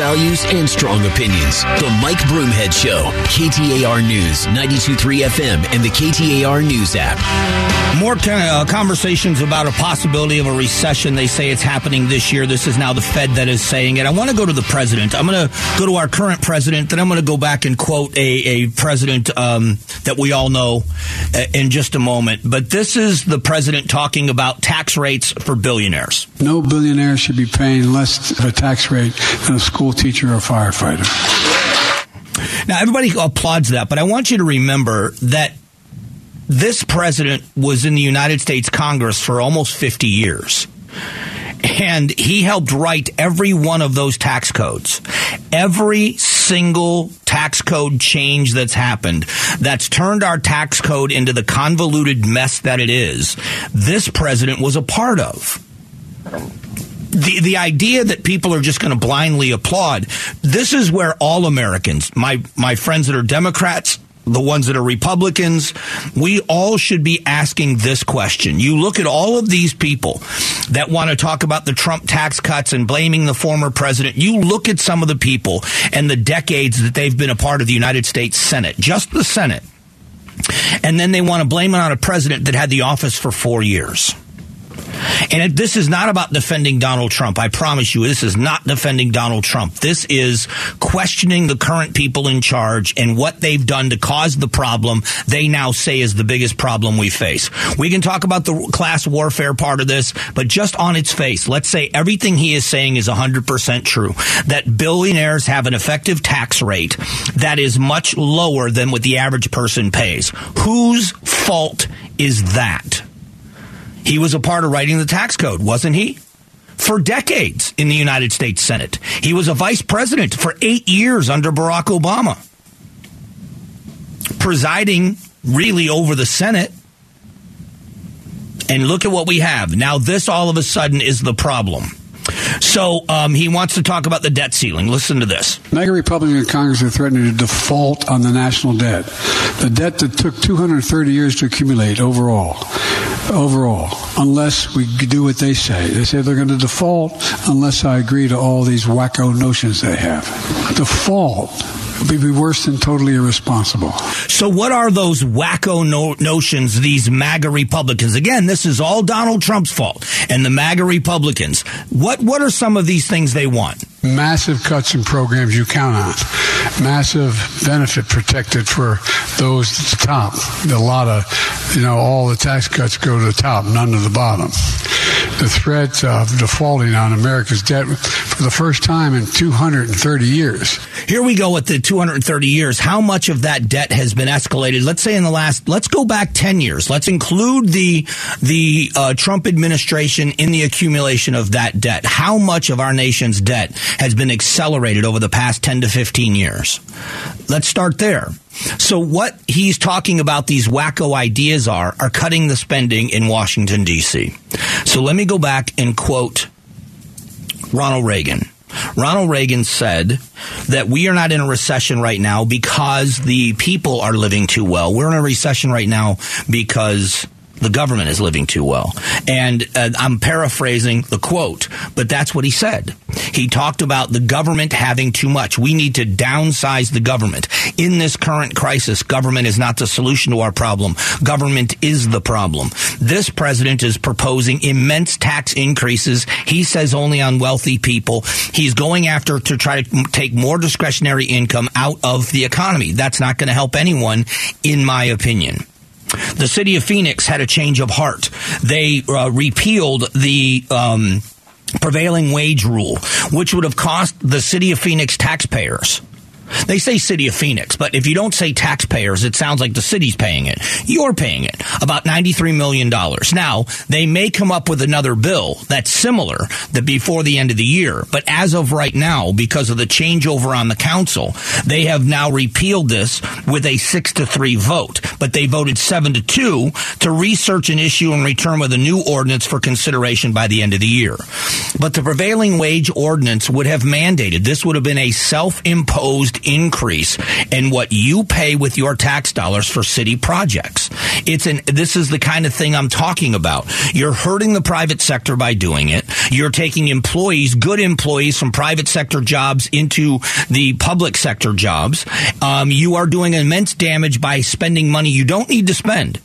values and strong opinions. The Mike Broomhead Show, KTAR News, 92.3 FM, and the KTAR News app. More uh, conversations about a possibility of a recession. They say it's happening this year. This is now the Fed that is saying it. I want to go to the president. I'm going to go to our current president, then I'm going to go back and quote a, a president um, that we all know uh, in just a moment. But this is the president talking about tax rates for billionaires. No billionaire should be paying less of a tax rate than a school teacher or firefighter. Now, everybody applauds that, but I want you to remember that this president was in the United States Congress for almost 50 years. And he helped write every one of those tax codes. Every single tax code change that's happened that's turned our tax code into the convoluted mess that it is, this president was a part of the the idea that people are just going to blindly applaud this is where all Americans my my friends that are Democrats the ones that are Republicans, we all should be asking this question. You look at all of these people that want to talk about the Trump tax cuts and blaming the former president. You look at some of the people and the decades that they've been a part of the United States Senate, just the Senate. And then they want to blame it on a president that had the office for four years. And this is not about defending Donald Trump. I promise you, this is not defending Donald Trump. This is questioning the current people in charge and what they've done to cause the problem they now say is the biggest problem we face. We can talk about the class warfare part of this, but just on its face, let's say everything he is saying is 100% true. That billionaires have an effective tax rate that is much lower than what the average person pays. Whose fault is that? He was a part of writing the tax code, wasn't he? For decades in the United States Senate. He was a vice president for eight years under Barack Obama, presiding really over the Senate. And look at what we have. Now, this all of a sudden is the problem. So um, he wants to talk about the debt ceiling. Listen to this. MAGA Republican Congress are threatening to default on the national debt. The debt that took 230 years to accumulate overall. Overall, unless we do what they say. They say they're going to default unless I agree to all these wacko notions they have. Default would be worse than totally irresponsible. So, what are those wacko no- notions, these MAGA Republicans? Again, this is all Donald Trump's fault and the MAGA Republicans. What, what are some of these things they want? Massive cuts in programs you count on. Massive benefit protected for those at the top. A lot of, you know, all the tax cuts go to the top, none to the bottom. The threat of defaulting on America's debt for the first time in 230 years. Here we go with the 230 years. How much of that debt has been escalated? Let's say in the last, let's go back 10 years. Let's include the, the uh, Trump administration in the accumulation of that debt. How much of our nation's debt has been accelerated over the past 10 to 15 years? Let's start there. So what he's talking about these wacko ideas are, are cutting the spending in Washington DC. So let me go back and quote Ronald Reagan. Ronald Reagan said that we are not in a recession right now because the people are living too well. We're in a recession right now because the government is living too well. And uh, I'm paraphrasing the quote, but that's what he said. He talked about the government having too much. We need to downsize the government. In this current crisis, government is not the solution to our problem. Government is the problem. This president is proposing immense tax increases. He says only on wealthy people. He's going after to try to take more discretionary income out of the economy. That's not going to help anyone, in my opinion. The city of Phoenix had a change of heart. They uh, repealed the um, prevailing wage rule, which would have cost the city of Phoenix taxpayers they say City of Phoenix, but if you don't say taxpayers, it sounds like the city's paying it. You're paying it. About $93 million. Now, they may come up with another bill that's similar that before the end of the year. But as of right now, because of the changeover on the council, they have now repealed this with a six to three vote. But they voted seven to two to research an issue and return with a new ordinance for consideration by the end of the year. But the prevailing wage ordinance would have mandated this would have been a self imposed increase in what you pay with your tax dollars for city projects. It's an this is the kind of thing I'm talking about. You're hurting the private sector by doing it. You're taking employees, good employees from private sector jobs into the public sector jobs. Um, you are doing immense damage by spending money you don't need to spend.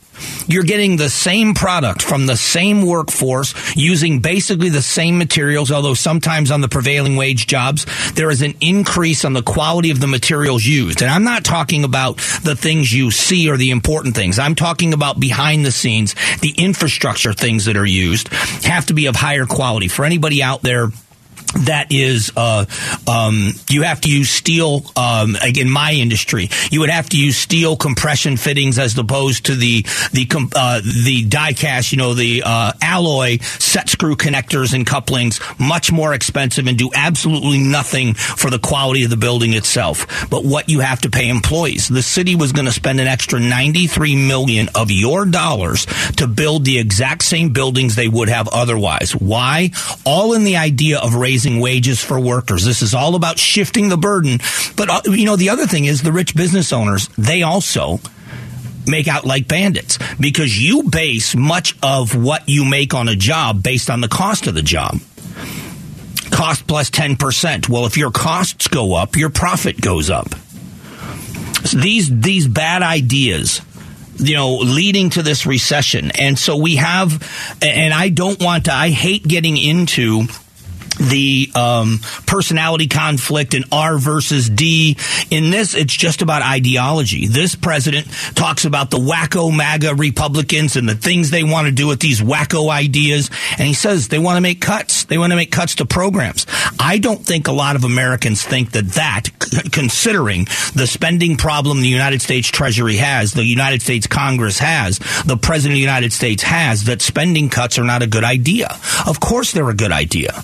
You're getting the same product from the same workforce using basically the same materials, although sometimes on the prevailing wage jobs, there is an increase on the quality of the materials used. And I'm not talking about the things you see or the important things. I'm talking about behind the scenes, the infrastructure things that are used have to be of higher quality. For anybody out there that is uh, um, you have to use steel um, in my industry you would have to use steel compression fittings as opposed to the the uh, the die cast you know the uh, alloy set screw connectors and couplings much more expensive and do absolutely nothing for the quality of the building itself. But what you have to pay employees. The city was going to spend an extra 93 million of your dollars to build the exact same buildings they would have otherwise. Why? All in the idea of raising raising wages for workers. This is all about shifting the burden. But, uh, you know, the other thing is the rich business owners, they also make out like bandits because you base much of what you make on a job based on the cost of the job. Cost plus 10%. Well, if your costs go up, your profit goes up. So these, these bad ideas you know, leading to this recession. And so we have, and I don't want to, I hate getting into the um, personality conflict in R versus D. In this, it's just about ideology. This president talks about the wacko MAGA Republicans and the things they want to do with these wacko ideas. And he says they want to make cuts. They want to make cuts to programs. I don't think a lot of Americans think that that, considering the spending problem the United States Treasury has, the United States Congress has, the President of the United States has, that spending cuts are not a good idea. Of course they're a good idea.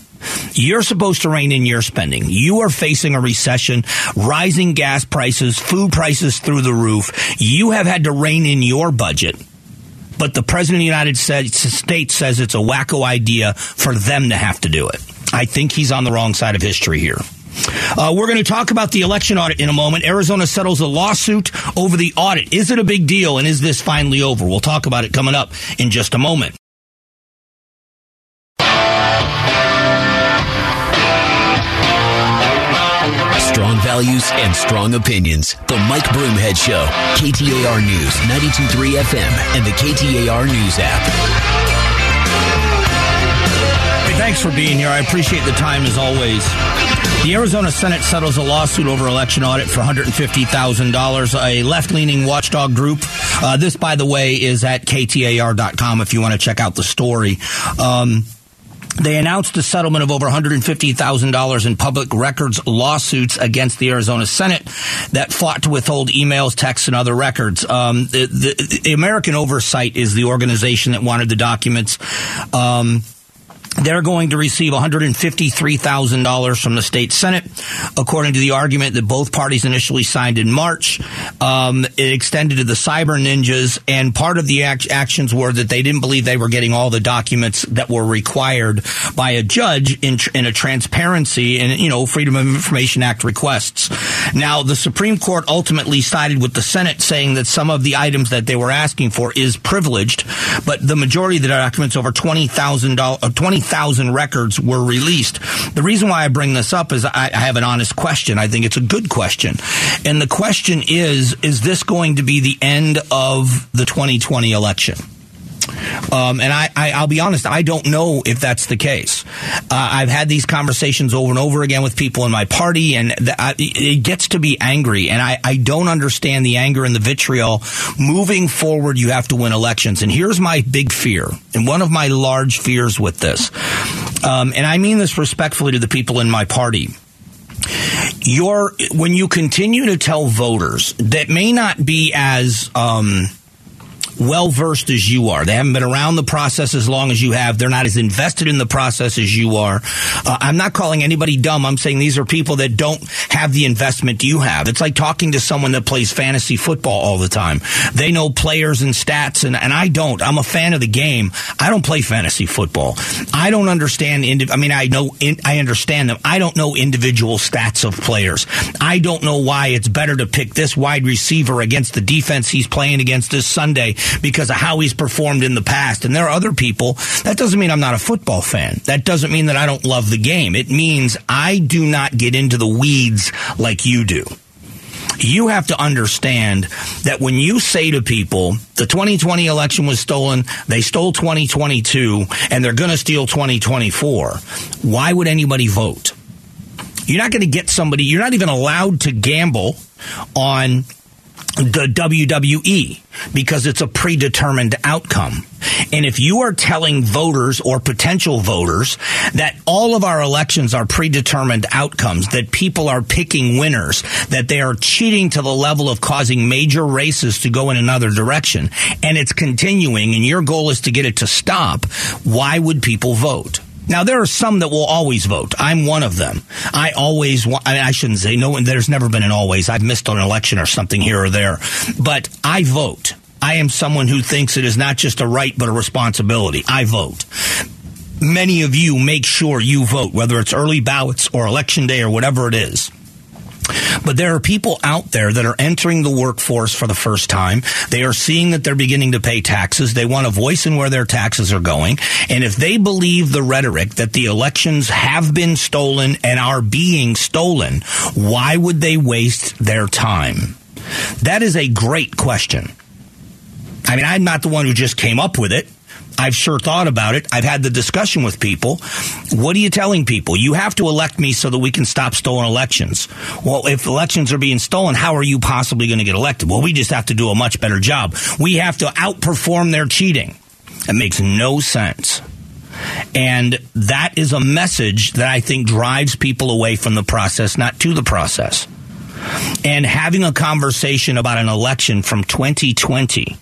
You're supposed to rein in your spending. You are facing a recession, rising gas prices, food prices through the roof. You have had to rein in your budget. But the President of the United States says it's a wacko idea for them to have to do it. I think he's on the wrong side of history here. Uh, we're going to talk about the election audit in a moment. Arizona settles a lawsuit over the audit. Is it a big deal and is this finally over? We'll talk about it coming up in just a moment. Values and strong opinions. The Mike Broomhead Show, KTAR News, 92.3 FM, and the KTAR News app. Hey, thanks for being here. I appreciate the time as always. The Arizona Senate settles a lawsuit over election audit for $150,000. A left leaning watchdog group. Uh, this, by the way, is at KTAR.com if you want to check out the story. Um, they announced a settlement of over $150,000 in public records lawsuits against the Arizona Senate that fought to withhold emails, texts, and other records. Um, the, the, the, American Oversight is the organization that wanted the documents. Um, they're going to receive $153,000 from the state Senate, according to the argument that both parties initially signed in March. Um, it extended to the cyber ninjas, and part of the act- actions were that they didn't believe they were getting all the documents that were required by a judge in, tr- in a transparency and, you know, Freedom of Information Act requests. Now, the Supreme Court ultimately sided with the Senate, saying that some of the items that they were asking for is privileged, but the majority of the documents, over $20,000, 20 20,000 records were released. The reason why I bring this up is I, I have an honest question. I think it's a good question. And the question is, is this going to be the end of the 2020 election? Um, and I, I, will be honest, I don't know if that's the case. Uh, I've had these conversations over and over again with people in my party, and I, it gets to be angry. And I, I don't understand the anger and the vitriol. Moving forward, you have to win elections. And here's my big fear, and one of my large fears with this. Um, and I mean this respectfully to the people in my party your when you continue to tell voters that may not be as um, well versed as you are. They haven't been around the process as long as you have. They're not as invested in the process as you are. Uh, I'm not calling anybody dumb. I'm saying these are people that don't have the investment you have. It's like talking to someone that plays fantasy football all the time. They know players and stats, and, and I don't. I'm a fan of the game. I don't play fantasy football. I don't understand. Indi- I mean, I know. In, I understand them. I don't know individual stats of players. I don't know why it's better to pick this wide receiver against the defense he's playing against this Sunday because of how he's performed in the past. And there are other people. That doesn't mean I'm not a football fan. That doesn't mean that I don't love the game. It means I do not get into the weeds like you do you have to understand that when you say to people, the 2020 election was stolen, they stole 2022, and they're going to steal 2024, why would anybody vote? You're not going to get somebody, you're not even allowed to gamble on the WWE because it's a predetermined outcome. And if you are telling voters or potential voters that all of our elections are predetermined outcomes, that people are picking winners, that they are cheating to the level of causing major races to go in another direction, and it's continuing, and your goal is to get it to stop, why would people vote? Now there are some that will always vote. I'm one of them. I always I, mean, I shouldn't say no. There's never been an always. I've missed an election or something here or there, but I vote. I am someone who thinks it is not just a right but a responsibility. I vote. Many of you make sure you vote, whether it's early ballots or election day or whatever it is. But there are people out there that are entering the workforce for the first time. They are seeing that they're beginning to pay taxes. They want a voice in where their taxes are going. And if they believe the rhetoric that the elections have been stolen and are being stolen, why would they waste their time? That is a great question. I mean, I'm not the one who just came up with it. I've sure thought about it. I've had the discussion with people. What are you telling people? You have to elect me so that we can stop stolen elections. Well, if elections are being stolen, how are you possibly going to get elected? Well, we just have to do a much better job. We have to outperform their cheating. It makes no sense. And that is a message that I think drives people away from the process, not to the process. And having a conversation about an election from 2020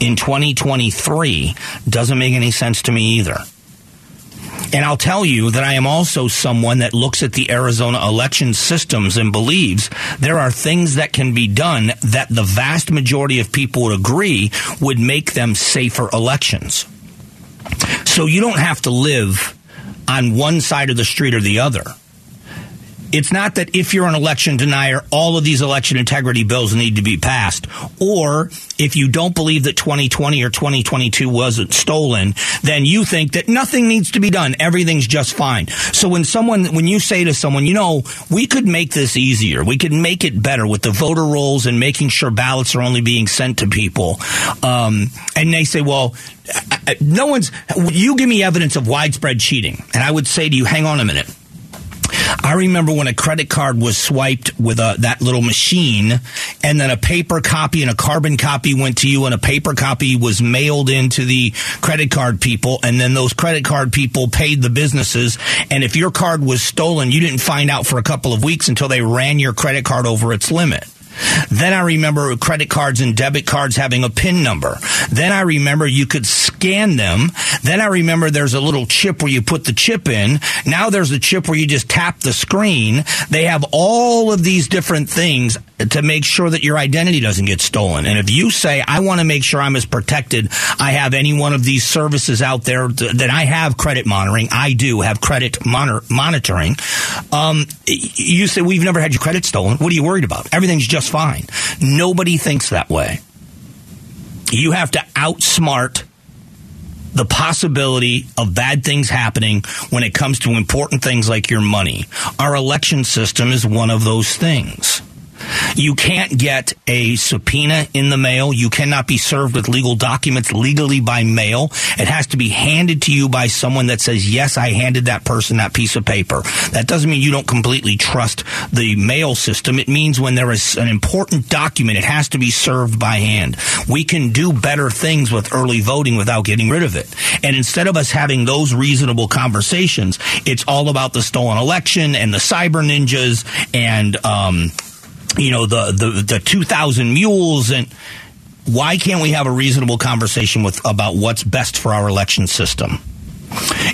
in 2023 doesn't make any sense to me either. And I'll tell you that I am also someone that looks at the Arizona election systems and believes there are things that can be done that the vast majority of people would agree would make them safer elections. So you don't have to live on one side of the street or the other it's not that if you're an election denier, all of these election integrity bills need to be passed. Or if you don't believe that 2020 or 2022 wasn't stolen, then you think that nothing needs to be done. Everything's just fine. So when someone, when you say to someone, you know, we could make this easier. We could make it better with the voter rolls and making sure ballots are only being sent to people. Um, and they say, well, no one's, you give me evidence of widespread cheating. And I would say to you, hang on a minute I remember when a credit card was swiped with a, that little machine, and then a paper copy and a carbon copy went to you, and a paper copy was mailed into the credit card people, and then those credit card people paid the businesses. And if your card was stolen, you didn't find out for a couple of weeks until they ran your credit card over its limit. Then I remember credit cards and debit cards having a PIN number. Then I remember you could scan them. Then I remember there's a little chip where you put the chip in. Now there's a chip where you just tap the screen. They have all of these different things to make sure that your identity doesn't get stolen. And if you say, I want to make sure I'm as protected, I have any one of these services out there that I have credit monitoring. I do have credit monitor- monitoring. Um, you say, we've never had your credit stolen. What are you worried about? Everything's fine. Nobody thinks that way. You have to outsmart the possibility of bad things happening when it comes to important things like your money. Our election system is one of those things. You can't get a subpoena in the mail. You cannot be served with legal documents legally by mail. It has to be handed to you by someone that says, yes, I handed that person that piece of paper. That doesn't mean you don't completely trust the mail system. It means when there is an important document, it has to be served by hand. We can do better things with early voting without getting rid of it. And instead of us having those reasonable conversations, it's all about the stolen election and the cyber ninjas and, um, you know the the the 2000 mules and why can't we have a reasonable conversation with about what's best for our election system?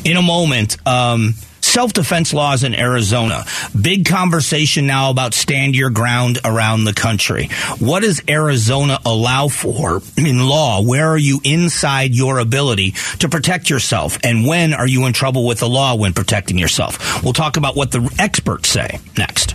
In a moment, um, self defense laws in Arizona. Big conversation now about stand your ground around the country. What does Arizona allow for in law? Where are you inside your ability to protect yourself? And when are you in trouble with the law when protecting yourself? We'll talk about what the experts say next.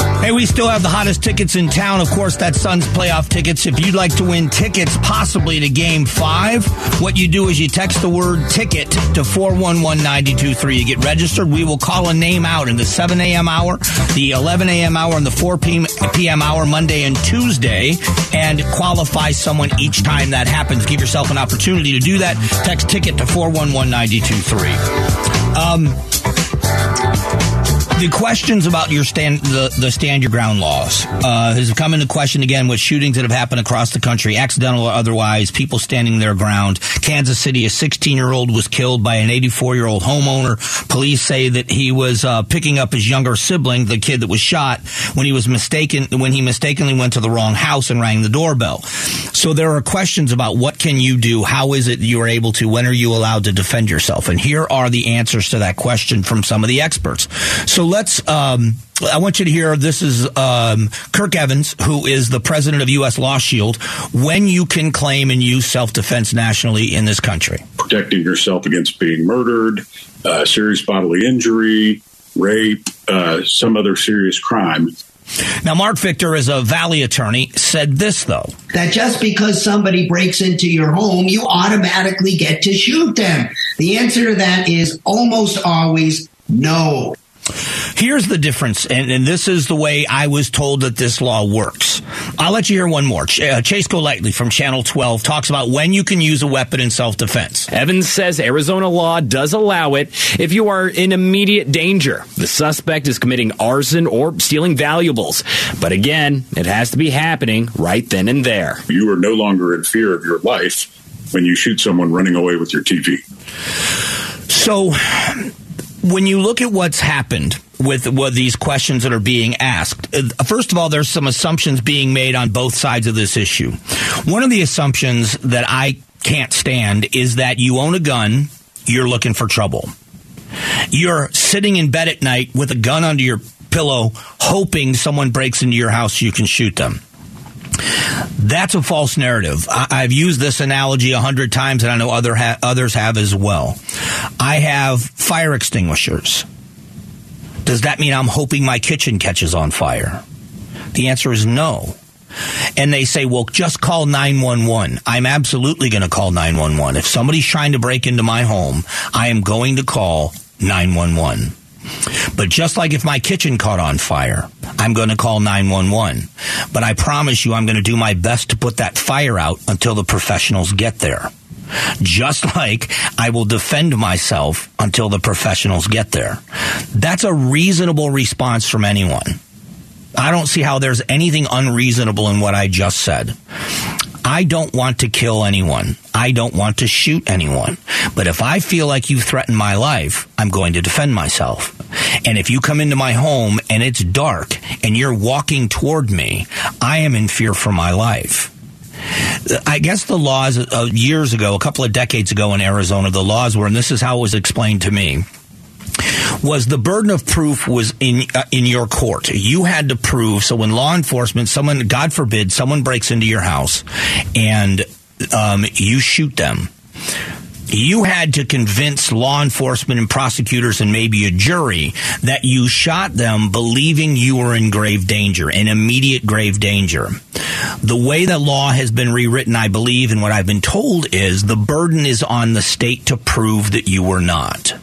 Hey, we still have the hottest tickets in town. Of course, that Suns playoff tickets. If you'd like to win tickets possibly to game five, what you do is you text the word ticket to 411 You get registered. We will call a name out in the 7 a.m. hour, the 11 a.m. hour, and the 4 p.m. hour, Monday and Tuesday, and qualify someone each time that happens. Give yourself an opportunity to do that. Text ticket to 411 Um, the questions about your stand the, the stand your ground laws uh, has come into question again with shootings that have happened across the country, accidental or otherwise, people standing their ground. Kansas City, a 16 year old was killed by an 84 year old homeowner. Police say that he was uh, picking up his younger sibling, the kid that was shot, when he was mistaken when he mistakenly went to the wrong house and rang the doorbell. So there are questions about what can you do, how is it you are able to, when are you allowed to defend yourself, and here are the answers to that question from some of the experts. So let's. Um, I want you to hear this is um, Kirk Evans, who is the president of U.S. Law Shield, when you can claim and use self defense nationally in this country. Protecting yourself against being murdered, uh, serious bodily injury, rape, uh, some other serious crime. Now, Marc Victor, as a Valley attorney, said this, though. That just because somebody breaks into your home, you automatically get to shoot them. The answer to that is almost always no. Here's the difference, and, and, this is the way I was told that this law works. I'll let you hear one more. Ch- uh, Chase Golightly from Channel 12 talks about when you can use a weapon in self defense. Evans says Arizona law does allow it if you are in immediate danger. The suspect is committing arson or stealing valuables. But again, it has to be happening right then and there. You are no longer in fear of your life when you shoot someone running away with your TV. So when you look at what's happened with these questions that are being asked, uh, first of all, there's some assumptions being made on both sides of this issue. One of the assumptions that I can't stand is that you own a gun, you're looking for trouble. You're sitting in bed at night with a gun under your pillow, hoping someone breaks into your house so you can shoot them. That's a false narrative. I, have used this analogy a hundred times, and I know other ha- others have as well. I have fire extinguishers. Does that mean I'm hoping my kitchen catches on fire? The answer is no. And they say, well, just call 911. I'm absolutely going to call 911. If somebody's trying to break into my home, I am going to call 911. But just like if my kitchen caught on fire, I'm going to call 911. But I promise you, I'm going to do my best to put that fire out until the professionals get there. Just like I will defend myself until the professionals get there. That's a reasonable response from anyone. I don't see how there's anything unreasonable in what I just said. I don't want to kill anyone. I don't want to shoot anyone. But if I feel like you threaten my life, I'm going to defend myself. And if you come into my home and it's dark and you're walking toward me, I am in fear for my life. I guess the laws uh, years ago, a couple of decades ago in Arizona, the laws were, and this is how it was explained to me was the burden of proof was in uh, in your court. You had to prove. So when law enforcement, someone, God forbid, someone breaks into your house and um, you shoot them. You had to convince law enforcement and prosecutors and maybe a jury that you shot them believing you were in grave danger, in immediate grave danger. The way that law has been rewritten, I believe, and what I've been told is the burden is on the state to prove that you were not.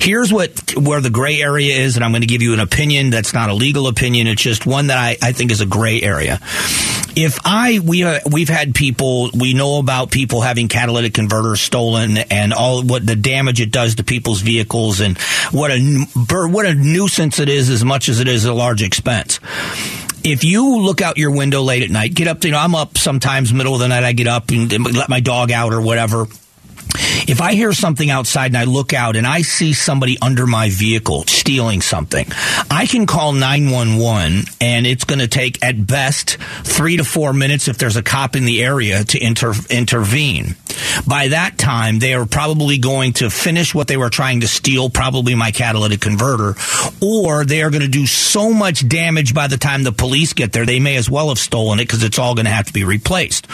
Here's what where the gray area is, and I'm going to give you an opinion that's not a legal opinion. It's just one that I, I think is a gray area. If I we uh, we've had people we know about people having catalytic converters stolen and all what the damage it does to people's vehicles and what a what a nuisance it is as much as it is a large expense if you look out your window late at night, get up, you know, I'm up sometimes middle of the night, I get up and let my dog out or whatever. If I hear something outside and I look out and I see somebody under my vehicle stealing something, I can call 911 and it's going to take at best three to four minutes if there's a cop in the area to inter- intervene. By that time, they are probably going to finish what they were trying to steal, probably my catalytic converter, or they are going to do so much damage by the time the police get there, they may as well have stolen it because it's all going to have to be replaced.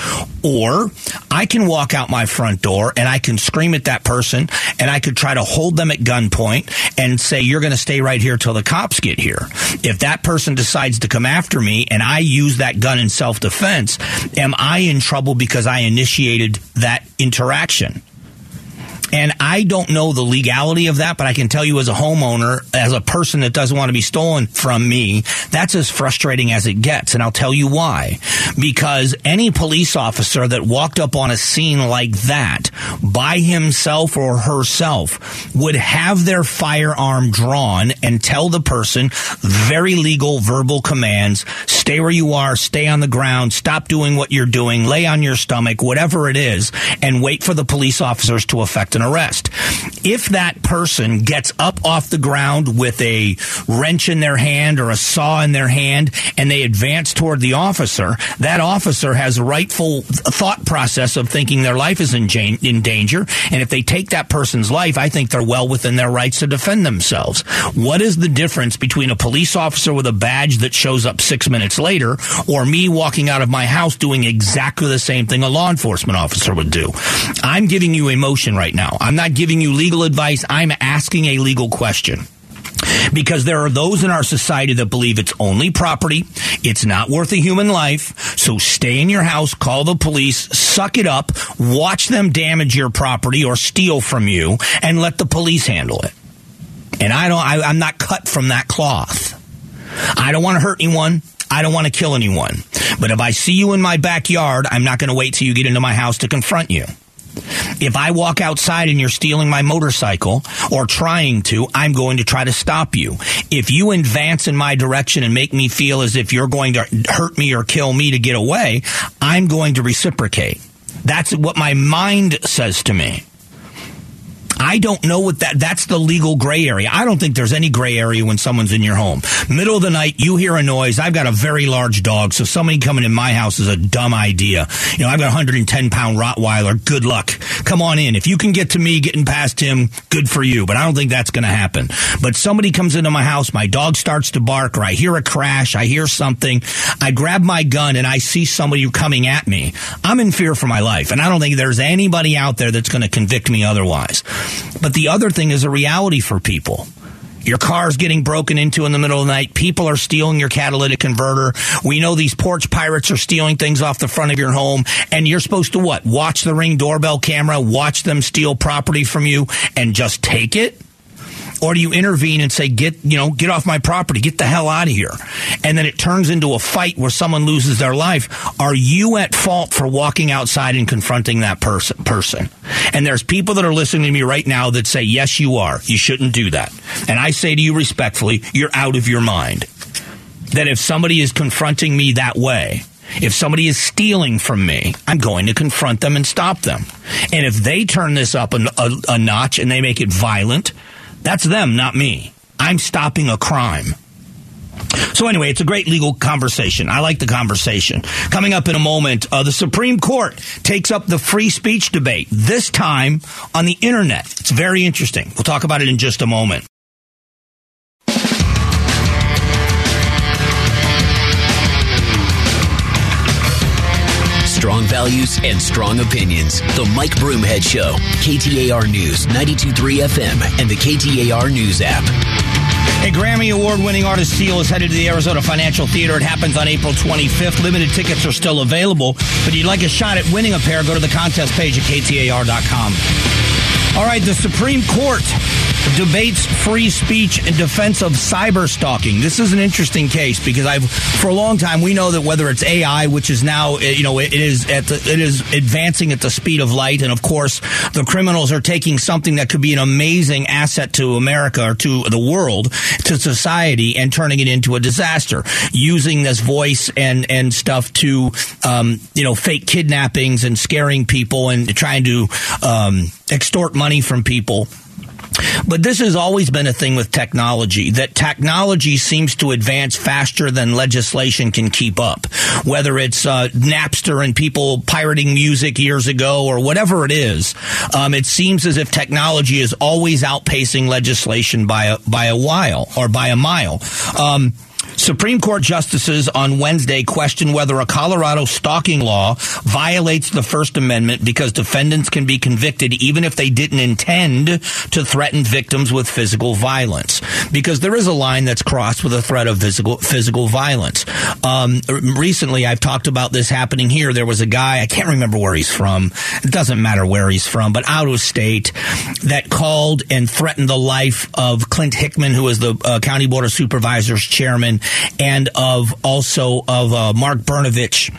Or I can walk out my front door and I can scream at that person and I could try to hold them at gunpoint and say, you're going to stay right here till the cops get here. If that person decides to come after me and I use that gun in self defense, am I in trouble because I initiated that interaction? And I don't know the legality of that, but I can tell you as a homeowner, as a person that doesn't want to be stolen from me, that's as frustrating as it gets. And I'll tell you why. Because any police officer that walked up on a scene like that by himself or herself would have their firearm drawn and tell the person very legal verbal commands, stay where you are, stay on the ground, stop doing what you're doing, lay on your stomach, whatever it is, and wait for the police officers to effect an arrest. If that person gets up off the ground with a wrench in their hand or a saw in their hand and they advance toward the officer, that officer has a rightful thought process of thinking their life is in, in danger. And if they take that person's life, I think they're well within their rights to defend themselves. What is the difference between a police officer with a badge that shows up six minutes later or me walking out of my house doing exactly the same thing a law enforcement officer would do? I'm giving you emotion right now now. I'm not giving you legal advice. I'm asking a legal question because there are those in our society that believe it's only property. It's not worth a human life. So stay in your house, call the police, suck it up, watch them damage your property or steal from you and let the police handle it. And I don't, I, I'm not cut from that cloth. I don't want to hurt anyone. I don't want to kill anyone. But if I see you in my backyard, I'm not going to wait till you get into my house to confront you. If I walk outside and you're stealing my motorcycle or trying to, I'm going to try to stop you. If you advance in my direction and make me feel as if you're going to hurt me or kill me to get away, I'm going to reciprocate. That's what my mind says to me. I don't know what that, that's the legal gray area. I don't think there's any gray area when someone's in your home. Middle of the night, you hear a noise. I've got a very large dog, so somebody coming in my house is a dumb idea. You know, I've got a 110 pound Rottweiler. Good luck. Come on in. If you can get to me getting past him, good for you, but I don't think that's going to happen. But somebody comes into my house, my dog starts to bark, or I hear a crash, I hear something. I grab my gun and I see somebody coming at me. I'm in fear for my life, and I don't think there's anybody out there that's going to convict me otherwise. But the other thing is a reality for people. Your car's getting broken into in the middle of the night. People are stealing your catalytic converter. We know these porch pirates are stealing things off the front of your home. And you're supposed to what? Watch the ring doorbell camera, watch them steal property from you, and just take it? Or do you intervene and say, get, you know, get off my property, get the hell out of here? And then it turns into a fight where someone loses their life. Are you at fault for walking outside and confronting that person? person? And there's people that are listening to me right now that say, yes, you are. You shouldn't do that. And I say to you respectfully, you're out of your mind. That if somebody is confronting me that way, if somebody is stealing from me, I'm going to confront them and stop them. And if they turn this up a, a, a notch and they make it violent, that's them, not me. I'm stopping a crime. So anyway, it's a great legal conversation. I like the conversation. Coming up in a moment, uh, the Supreme Court takes up the free speech debate, this time on the internet. It's very interesting. We'll talk about it in just a moment. Strong values and strong opinions. The Mike Broomhead Show, KTAR News, 923 FM, and the KTAR News app. A Grammy Award winning artist Seal is headed to the Arizona Financial Theater. It happens on April 25th. Limited tickets are still available, but if you'd like a shot at winning a pair, go to the contest page at KTAR.com. All right, the Supreme Court debates free speech in defense of cyber stalking. This is an interesting case because I've for a long time we know that whether it's AI, which is now you know it is at the, it is advancing at the speed of light, and of course the criminals are taking something that could be an amazing asset to America or to the world, to society, and turning it into a disaster, using this voice and and stuff to um, you know fake kidnappings and scaring people and trying to um, extort money from people. But this has always been a thing with technology that technology seems to advance faster than legislation can keep up. Whether it's uh, Napster and people pirating music years ago or whatever it is, um, it seems as if technology is always outpacing legislation by a, by a while or by a mile. Um, Supreme Court justices on Wednesday questioned whether a Colorado stalking law violates the First Amendment because defendants can be convicted even if they didn't intend to threaten victims with physical violence. Because there is a line that's crossed with a threat of physical physical violence. Um, recently, I've talked about this happening here. There was a guy I can't remember where he's from. It doesn't matter where he's from, but out of state that called and threatened the life of Clint Hickman, who was the uh, County Board of Supervisors chairman and of also of uh, Mark Brnovich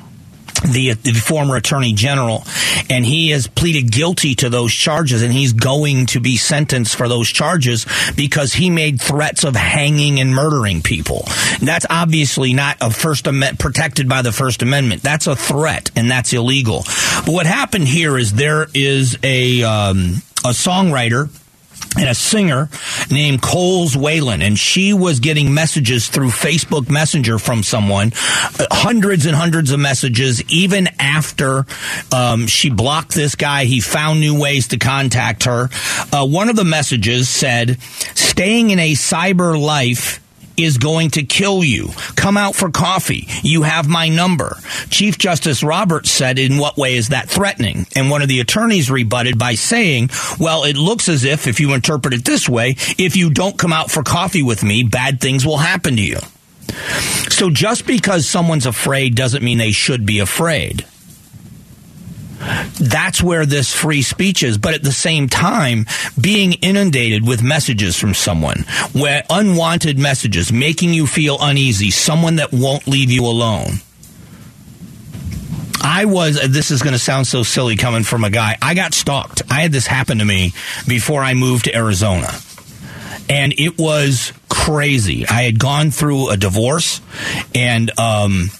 the, the, former attorney general, and he has pleaded guilty to those charges, and he's going to be sentenced for those charges because he made threats of hanging and murdering people. That's obviously not a First Amendment protected by the First Amendment. That's a threat, and that's illegal. But what happened here is there is a um, a songwriter and a singer named Coles Whalen, and she was getting messages through Facebook Messenger from someone, uh, hundreds and hundreds of messages. Even after um, she blocked this guy, he found new ways to contact her. Uh, one of the messages said, "Staying in a cyber life." Is going to kill you. Come out for coffee. You have my number. Chief Justice Roberts said, in what way is that threatening? And one of the attorneys rebutted by saying, well, it looks as if, if you interpret it this way, if you don't come out for coffee with me, bad things will happen to you. So just because someone's afraid doesn't mean they should be afraid. That's where this free speech is. But at the same time, being inundated with messages from someone, where unwanted messages, making you feel uneasy, someone that won't leave you alone. I was, this is going to sound so silly coming from a guy. I got stalked. I had this happen to me before I moved to Arizona. And it was crazy. I had gone through a divorce and, um,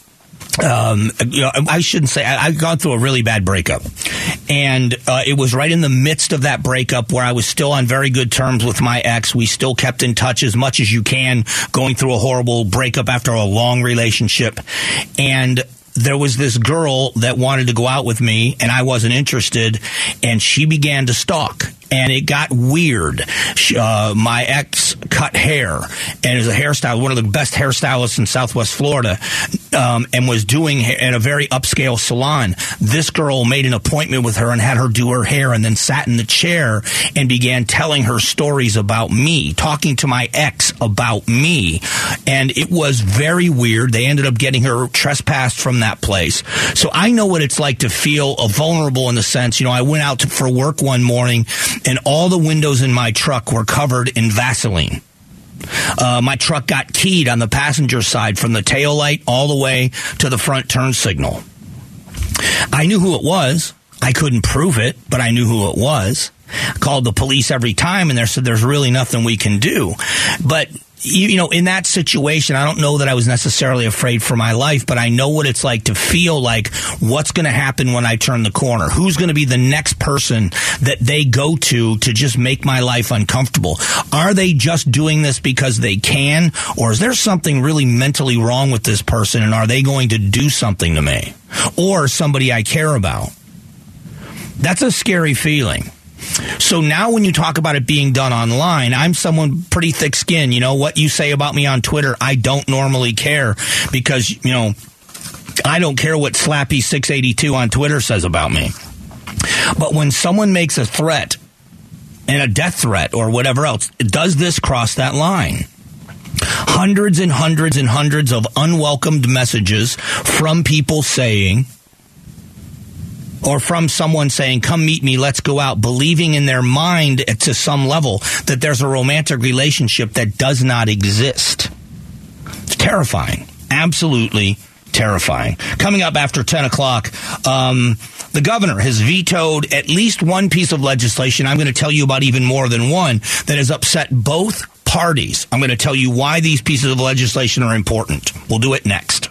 um, you know, I shouldn't say I, have gone through a really bad breakup, and uh, it was right in the midst of that breakup where I was still on very good terms with my ex. We still kept in touch as much as you can, going through a horrible breakup after a long relationship, and there was this girl that wanted to go out with me and I wasn't interested. And she began to stalk and it got weird. Uh, my ex cut hair and is a hairstyle, one of the best hairstylists in Southwest Florida, um, and was doing in a very upscale salon. This girl made an appointment with her and had her do her hair, and then sat in the chair and began telling her stories about me, talking to my ex about me, and it was very weird. They ended up getting her trespassed from that place. So I know what it's like to feel vulnerable in the sense, you know, I went out to, for work one morning and all the windows in my truck were covered in Vaseline. Uh, my truck got keyed on the passenger side from the tail light all the way to the front turn signal. I knew who it was. I couldn't prove it, but I knew who it was. I called the police every time and they said there's really nothing we can do. But you, you know, in that situation, I don't know that I was necessarily afraid for my life, but I know what it's like to feel like what's going to happen when I turn the corner. Who's going to be the next person that they go to to just make my life uncomfortable? Are they just doing this because they can, or is there something really mentally wrong with this person, and are they going to do something to me or somebody I care about? That's a scary feeling. So now when you talk about it being done online, I'm someone pretty thick skinned. You know, what you say about me on Twitter, I don't normally care because, you know, I don't care what Slappy682 on Twitter says about me. But when someone makes a threat and a death threat or whatever else, does this cross that line? Hundreds and hundreds and hundreds of unwelcomed messages from people saying, or from someone saying, come meet me, let's go out, believing in their mind to some level that there's a romantic relationship that does not exist. It's terrifying. Absolutely terrifying. Coming up after 10 o'clock, um, the governor has vetoed at least one piece of legislation. I'm going to tell you about even more than one that has upset both parties. I'm going to tell you why these pieces of legislation are important. We'll do it next.